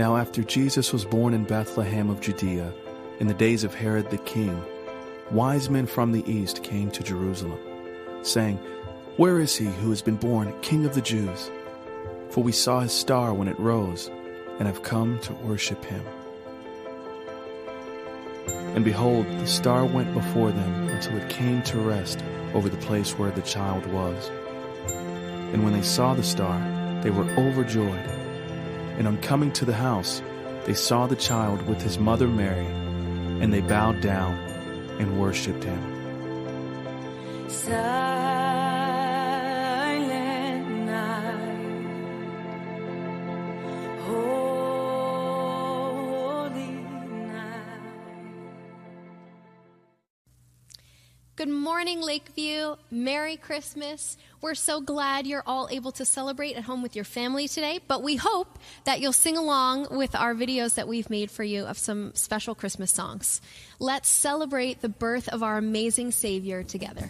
Now, after Jesus was born in Bethlehem of Judea, in the days of Herod the king, wise men from the east came to Jerusalem, saying, Where is he who has been born King of the Jews? For we saw his star when it rose, and have come to worship him. And behold, the star went before them until it came to rest over the place where the child was. And when they saw the star, they were overjoyed. And on coming to the house, they saw the child with his mother Mary, and they bowed down and worshipped him. Silent Good morning, Lakeview. Merry Christmas. We're so glad you're all able to celebrate at home with your family today, but we hope that you'll sing along with our videos that we've made for you of some special Christmas songs. Let's celebrate the birth of our amazing Savior together.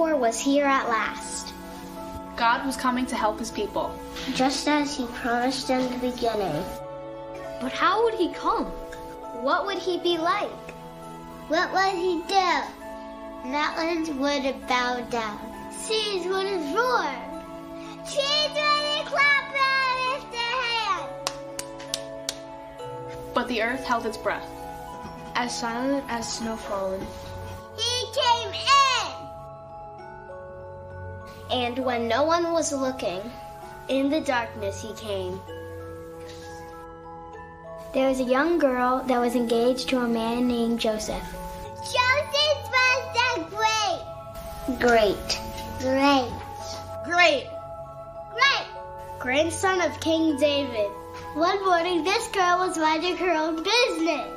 Waiting for was here at last. God was coming to help his people. Just as he promised in the beginning. But how would he come? What would he be like? What would he do? Mountains would bow down. Seas would roar. Trees would clap and lift their hands. But the earth held its breath. As silent as snow falling. He came in! And when no one was looking, in the darkness he came. There was a young girl that was engaged to a man named Joseph. Joseph was the great. Great. Great. Great! Great. Grandson of King David. One morning, this girl was minding her own business.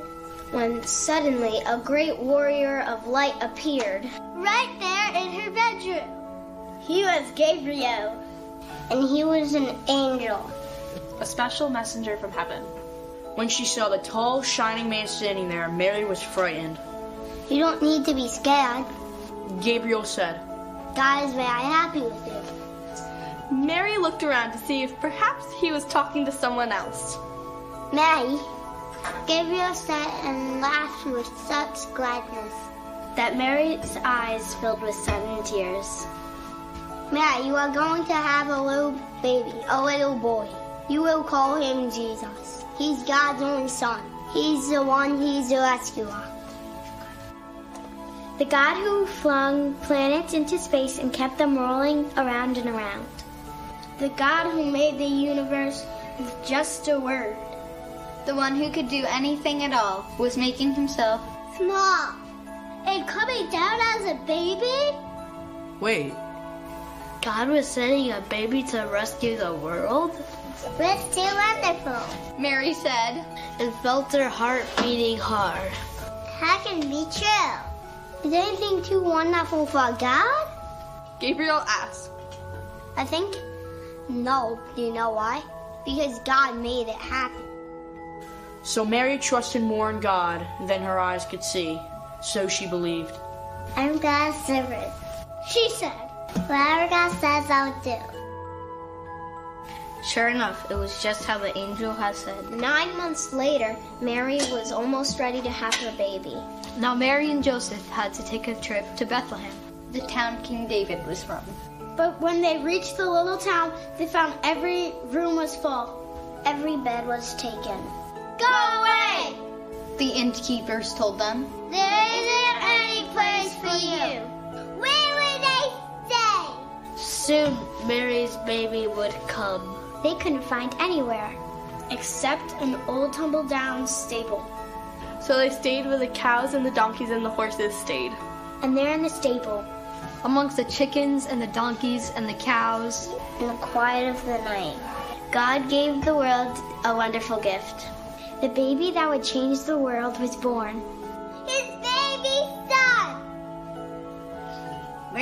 When suddenly a great warrior of light appeared. Right there in her bedroom. He was Gabriel. And he was an angel. A special messenger from heaven. When she saw the tall, shining man standing there, Mary was frightened. You don't need to be scared. Gabriel said, God is very happy with you. Mary looked around to see if perhaps he was talking to someone else. Mary, Gabriel said and laughed with such gladness that Mary's eyes filled with sudden tears. Mary, you are going to have a little baby, a little boy. You will call him Jesus. He's God's only son. He's the one, he's the rescuer. The God who flung planets into space and kept them rolling around and around. The God who made the universe with just a word. The one who could do anything at all was making himself Small. And coming down as a baby? Wait, God was sending a baby to rescue the world? That's too wonderful. Mary said, And felt her heart beating hard. How can it be true? Is anything too wonderful for God? Gabriel asked, I think no. Do you know why? Because God made it happen. So Mary trusted more in God than her eyes could see, so she believed. I'm God's servant. She said, Whatever God says, I'll do. Sure enough, it was just how the angel had said. Nine months later, Mary was almost ready to have her baby. Now Mary and Joseph had to take a trip to Bethlehem, the town King David was from. But when they reached the little town, they found every room was full. Every bed was taken. Go away! The innkeepers told them. There isn't any place for you. Where would they stay? Soon Mary's baby would come. They couldn't find anywhere. Except an old tumble down stable. so they stayed where the cows and the donkeys and the horses stayed. And there in the stable, Amongst the chickens and the donkeys and the cows, in the quiet of the night, God gave the world a wonderful gift. The baby that would change the world was born.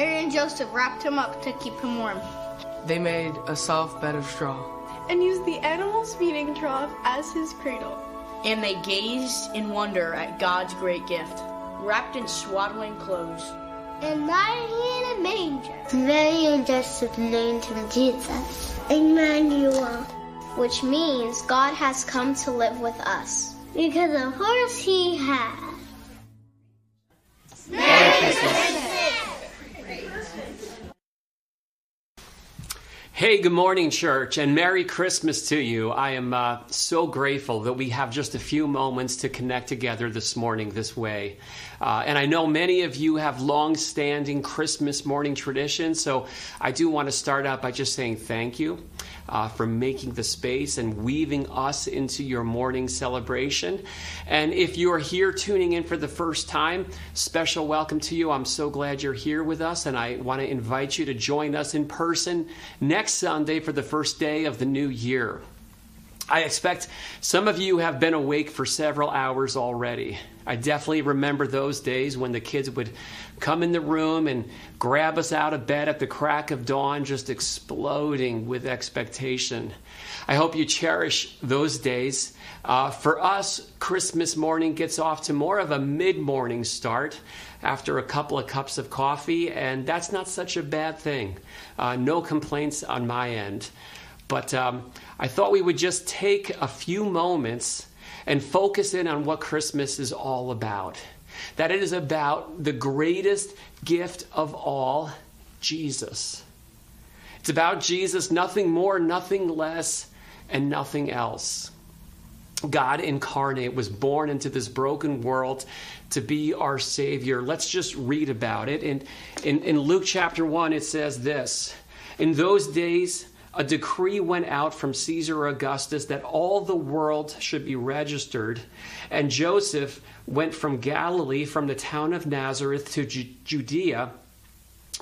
Mary and Joseph wrapped him up to keep him warm. They made a soft bed of straw. And used the animal's feeding trough as his cradle. And they gazed in wonder at God's great gift, wrapped in swaddling clothes. And lying in a manger. Mary and Joseph named him Jesus. Emmanuel. Which means God has come to live with us. Because of course he has. Hey, good morning, church, and Merry Christmas to you. I am uh, so grateful that we have just a few moments to connect together this morning this way. Uh, and I know many of you have long standing Christmas morning traditions, so I do want to start out by just saying thank you uh, for making the space and weaving us into your morning celebration. And if you're here tuning in for the first time, special welcome to you. I'm so glad you're here with us, and I want to invite you to join us in person next Sunday for the first day of the new year. I expect some of you have been awake for several hours already. I definitely remember those days when the kids would come in the room and grab us out of bed at the crack of dawn, just exploding with expectation. I hope you cherish those days. Uh, for us, Christmas morning gets off to more of a mid morning start after a couple of cups of coffee, and that's not such a bad thing. Uh, no complaints on my end. But um, I thought we would just take a few moments and focus in on what Christmas is all about. That it is about the greatest gift of all, Jesus. It's about Jesus, nothing more, nothing less, and nothing else. God incarnate was born into this broken world to be our Savior. Let's just read about it. In, in, in Luke chapter 1, it says this In those days, a decree went out from Caesar Augustus that all the world should be registered. And Joseph went from Galilee, from the town of Nazareth to Judea,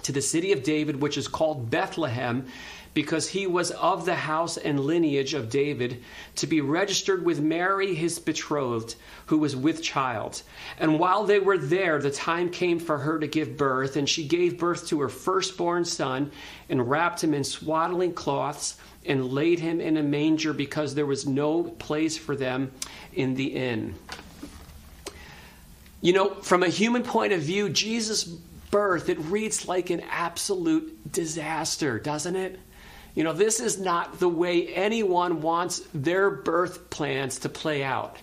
to the city of David, which is called Bethlehem because he was of the house and lineage of David, to be registered with Mary, his betrothed, who was with child. And while they were there, the time came for her to give birth, and she gave birth to her firstborn son, and wrapped him in swaddling cloths, and laid him in a manger, because there was no place for them in the inn. You know, from a human point of view, Jesus' birth, it reads like an absolute disaster, doesn't it? You know, this is not the way anyone wants their birth plans to play out.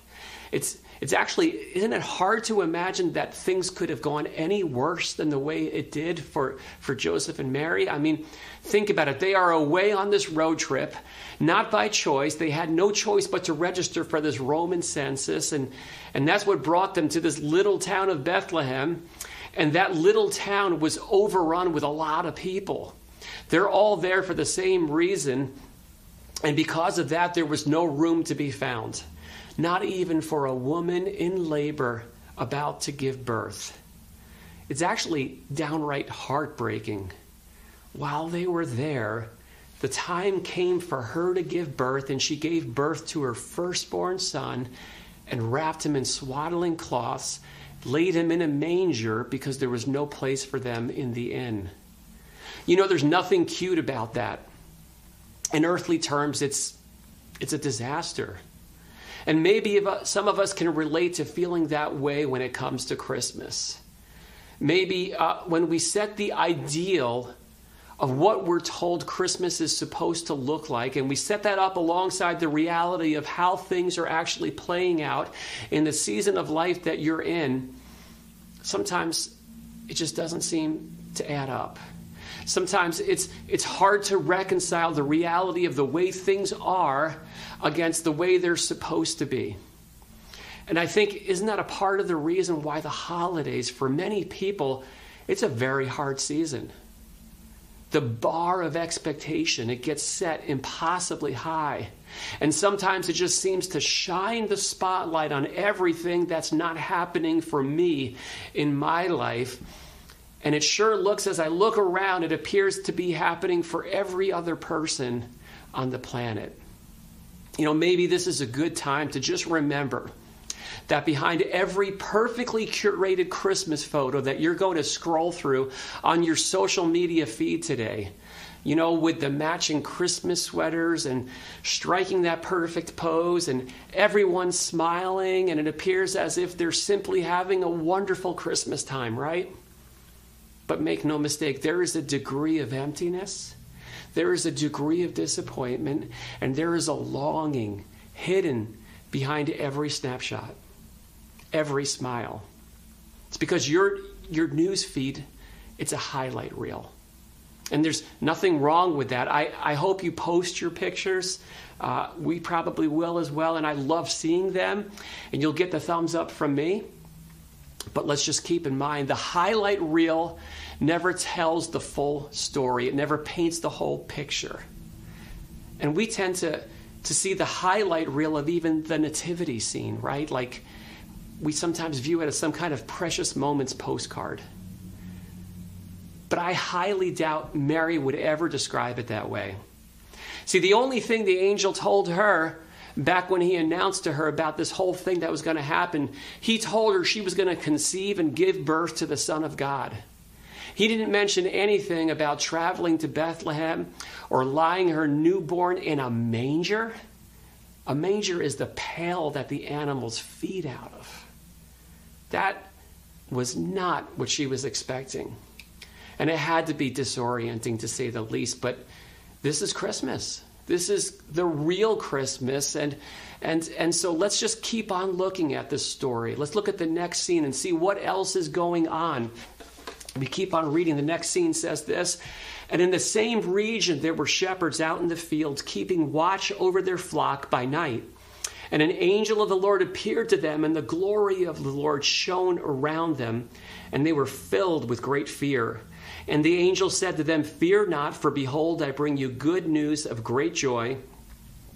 It's it's actually isn't it hard to imagine that things could have gone any worse than the way it did for for Joseph and Mary? I mean, think about it. They are away on this road trip, not by choice. They had no choice but to register for this Roman census and and that's what brought them to this little town of Bethlehem. And that little town was overrun with a lot of people. They're all there for the same reason. And because of that, there was no room to be found, not even for a woman in labor about to give birth. It's actually downright heartbreaking. While they were there, the time came for her to give birth, and she gave birth to her firstborn son and wrapped him in swaddling cloths, laid him in a manger because there was no place for them in the inn. You know, there's nothing cute about that. In earthly terms, it's, it's a disaster. And maybe some of us can relate to feeling that way when it comes to Christmas. Maybe uh, when we set the ideal of what we're told Christmas is supposed to look like, and we set that up alongside the reality of how things are actually playing out in the season of life that you're in, sometimes it just doesn't seem to add up. Sometimes it's, it's hard to reconcile the reality of the way things are against the way they're supposed to be. And I think, isn't that a part of the reason why the holidays, for many people, it's a very hard season? The bar of expectation, it gets set impossibly high. And sometimes it just seems to shine the spotlight on everything that's not happening for me in my life and it sure looks, as I look around, it appears to be happening for every other person on the planet. You know, maybe this is a good time to just remember that behind every perfectly curated Christmas photo that you're going to scroll through on your social media feed today, you know, with the matching Christmas sweaters and striking that perfect pose and everyone smiling, and it appears as if they're simply having a wonderful Christmas time, right? But make no mistake, there is a degree of emptiness, there is a degree of disappointment, and there is a longing hidden behind every snapshot, every smile. It's because your, your news feed, it's a highlight reel. And there's nothing wrong with that. I, I hope you post your pictures. Uh, we probably will as well, and I love seeing them. And you'll get the thumbs up from me. But let's just keep in mind the highlight reel never tells the full story, it never paints the whole picture. And we tend to, to see the highlight reel of even the nativity scene, right? Like we sometimes view it as some kind of precious moments postcard. But I highly doubt Mary would ever describe it that way. See, the only thing the angel told her back when he announced to her about this whole thing that was going to happen, he told her she was going to conceive and give birth to the Son of God. He didn't mention anything about traveling to Bethlehem or lying her newborn in a manger. A manger is the pail that the animals feed out of. That was not what she was expecting. And it had to be disorienting to say the least, but this is Christmas. This is the real Christmas and and and so let's just keep on looking at this story. Let's look at the next scene and see what else is going on. We keep on reading. The next scene says this, and in the same region there were shepherds out in the fields keeping watch over their flock by night. And an angel of the Lord appeared to them, and the glory of the Lord shone around them, and they were filled with great fear. And the angel said to them, Fear not, for behold, I bring you good news of great joy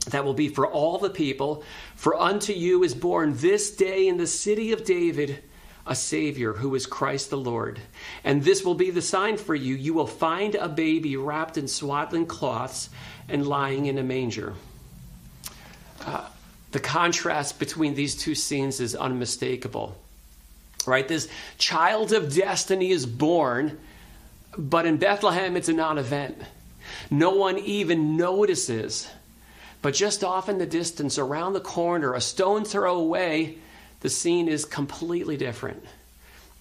that will be for all the people. For unto you is born this day in the city of David a Savior who is Christ the Lord. And this will be the sign for you you will find a baby wrapped in swaddling cloths and lying in a manger. Uh, the contrast between these two scenes is unmistakable. Right? This child of destiny is born but in Bethlehem, it's a non event. No one even notices. But just off in the distance, around the corner, a stone throw away, the scene is completely different.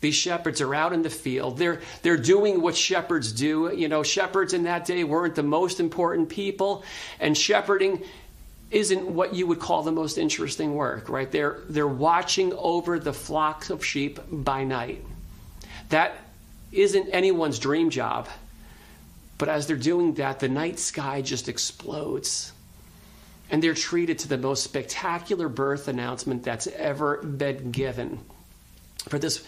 These shepherds are out in the field. They're, they're doing what shepherds do. You know, shepherds in that day weren't the most important people, and shepherding isn't what you would call the most interesting work, right? They're, they're watching over the flocks of sheep by night. That isn't anyone's dream job. But as they're doing that, the night sky just explodes. And they're treated to the most spectacular birth announcement that's ever been given. For this,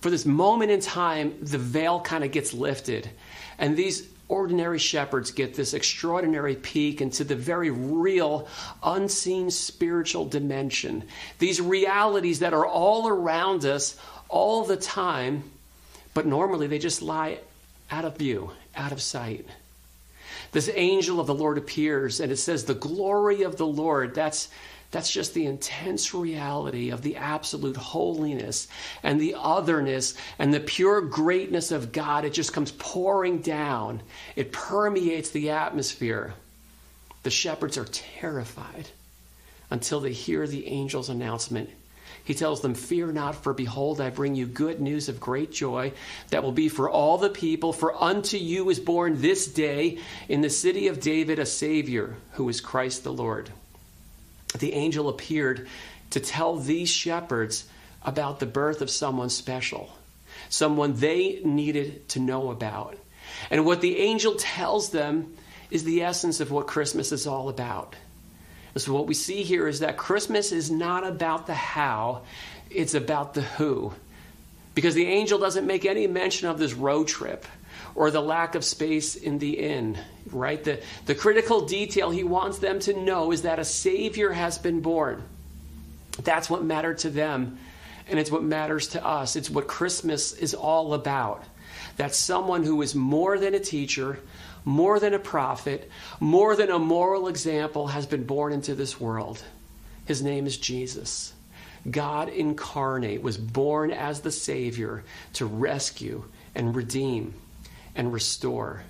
for this moment in time, the veil kind of gets lifted. And these ordinary shepherds get this extraordinary peek into the very real, unseen spiritual dimension. These realities that are all around us all the time but normally they just lie out of view, out of sight. This angel of the Lord appears and it says, The glory of the Lord. That's, that's just the intense reality of the absolute holiness and the otherness and the pure greatness of God. It just comes pouring down, it permeates the atmosphere. The shepherds are terrified until they hear the angel's announcement he tells them, Fear not, for behold, I bring you good news of great joy that will be for all the people. For unto you is born this day in the city of David a Savior, who is Christ the Lord. The angel appeared to tell these shepherds about the birth of someone special, someone they needed to know about. And what the angel tells them is the essence of what Christmas is all about. So, what we see here is that Christmas is not about the how, it's about the who. Because the angel doesn't make any mention of this road trip or the lack of space in the inn, right? The, the critical detail he wants them to know is that a Savior has been born. That's what mattered to them, and it's what matters to us. It's what Christmas is all about. That someone who is more than a teacher, more than a prophet, more than a moral example, has been born into this world. His name is Jesus. God incarnate was born as the Savior to rescue and redeem and restore.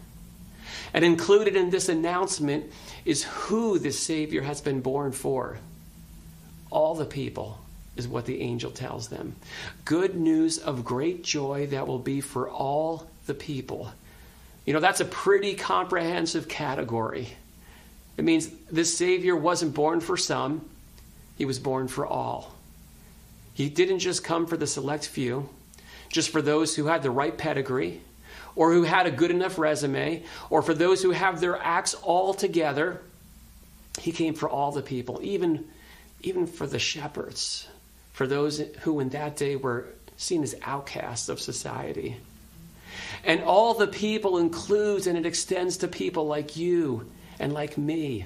And included in this announcement is who this Savior has been born for. All the people is what the angel tells them. Good news of great joy that will be for all the people. You know, that's a pretty comprehensive category. It means this Savior wasn't born for some, he was born for all. He didn't just come for the select few, just for those who had the right pedigree, or who had a good enough resume, or for those who have their acts all together. He came for all the people, even, even for the shepherds, for those who in that day were seen as outcasts of society. And all the people includes and it extends to people like you and like me.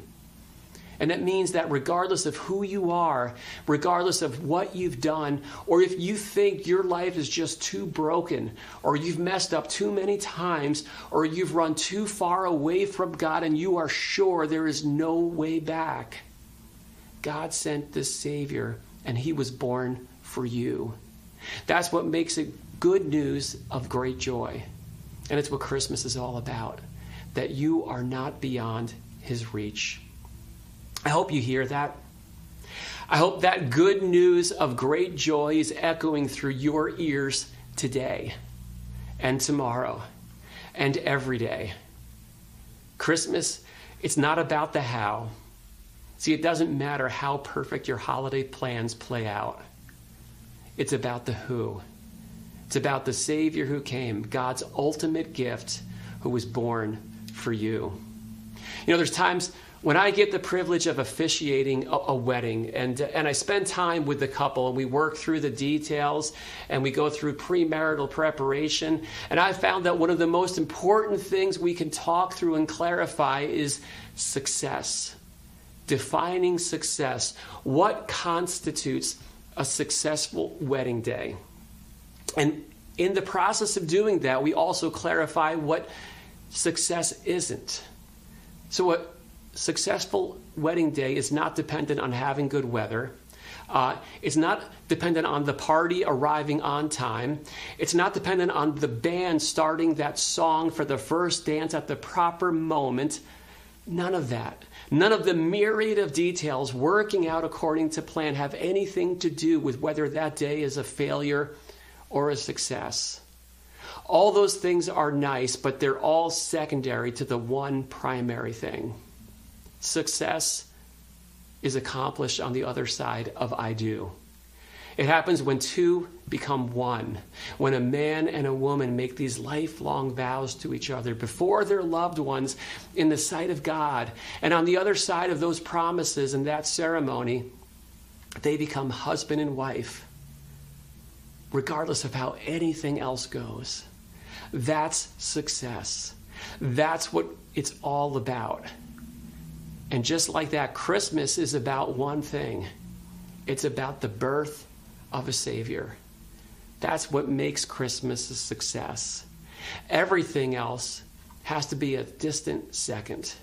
And it means that regardless of who you are, regardless of what you've done, or if you think your life is just too broken, or you've messed up too many times, or you've run too far away from God and you are sure there is no way back, God sent this Savior, and He was born for you. That's what makes it good news of great joy. And it's what Christmas is all about that you are not beyond His reach. I hope you hear that. I hope that good news of great joy is echoing through your ears today and tomorrow and every day. Christmas, it's not about the how. See, it doesn't matter how perfect your holiday plans play out. It's about the who. It's about the Savior who came, God's ultimate gift, who was born for you. You know, there's times when I get the privilege of officiating a, a, wedding and, and I spend time with the couple and we work through the details and we go through premarital preparation, and I found that one of the most important things we can talk through and clarify is success. Defining success. What constitutes a successful wedding day? And in the process of doing that, we also clarify what success isn't. So, a successful wedding day is not dependent on having good weather. Uh, it's not dependent on the party arriving on time. It's not dependent on the band starting that song for the first dance at the proper moment. None of that. None of the myriad of details working out according to plan have anything to do with whether that day is a failure or a success. All those things are nice, but they're all secondary to the one primary thing. Success is accomplished on the other side of I do. It happens when two become one, when a man and a woman make these lifelong vows to each other before their loved ones in the sight of God. And on the other side of those promises and that ceremony, they become husband and wife, regardless of how anything else goes. That's success. That's what it's all about. And just like that, Christmas is about one thing it's about the birth of a Savior. That's what makes Christmas a success. Everything else has to be a distant second.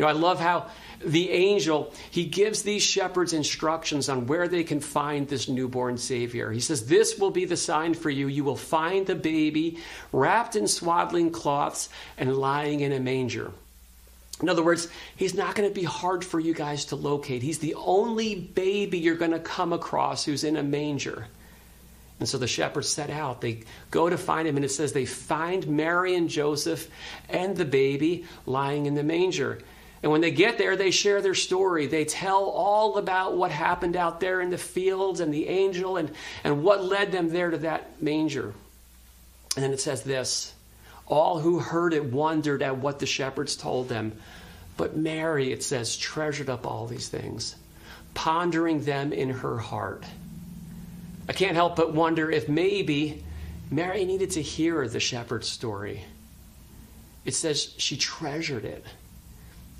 You know, I love how the angel, he gives these shepherds instructions on where they can find this newborn Savior. He says, This will be the sign for you. You will find the baby wrapped in swaddling cloths and lying in a manger. In other words, he's not going to be hard for you guys to locate. He's the only baby you're going to come across who's in a manger. And so the shepherds set out. They go to find him, and it says they find Mary and Joseph and the baby lying in the manger. And when they get there, they share their story. They tell all about what happened out there in the fields and the angel and, and what led them there to that manger. And then it says this all who heard it wondered at what the shepherds told them. But Mary, it says, treasured up all these things, pondering them in her heart. I can't help but wonder if maybe Mary needed to hear the shepherd's story. It says she treasured it.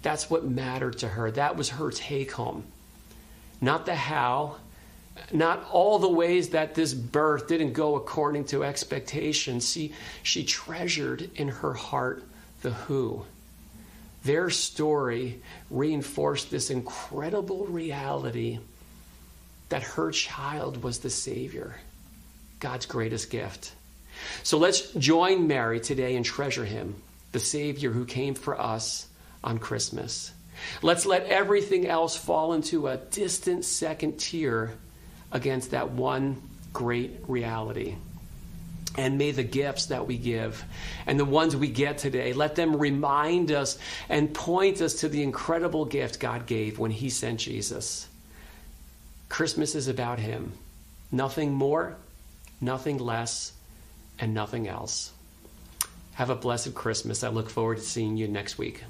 That's what mattered to her. That was her take home. Not the how, not all the ways that this birth didn't go according to expectations. See, she treasured in her heart the who. Their story reinforced this incredible reality that her child was the Savior, God's greatest gift. So let's join Mary today and treasure him, the Savior who came for us on Christmas. Let's let everything else fall into a distant second tier against that one great reality. And may the gifts that we give and the ones we get today, let them remind us and point us to the incredible gift God gave when He sent Jesus. Christmas is about Him. Nothing more, nothing less, and nothing else. Have a blessed Christmas. I look forward to seeing you next week.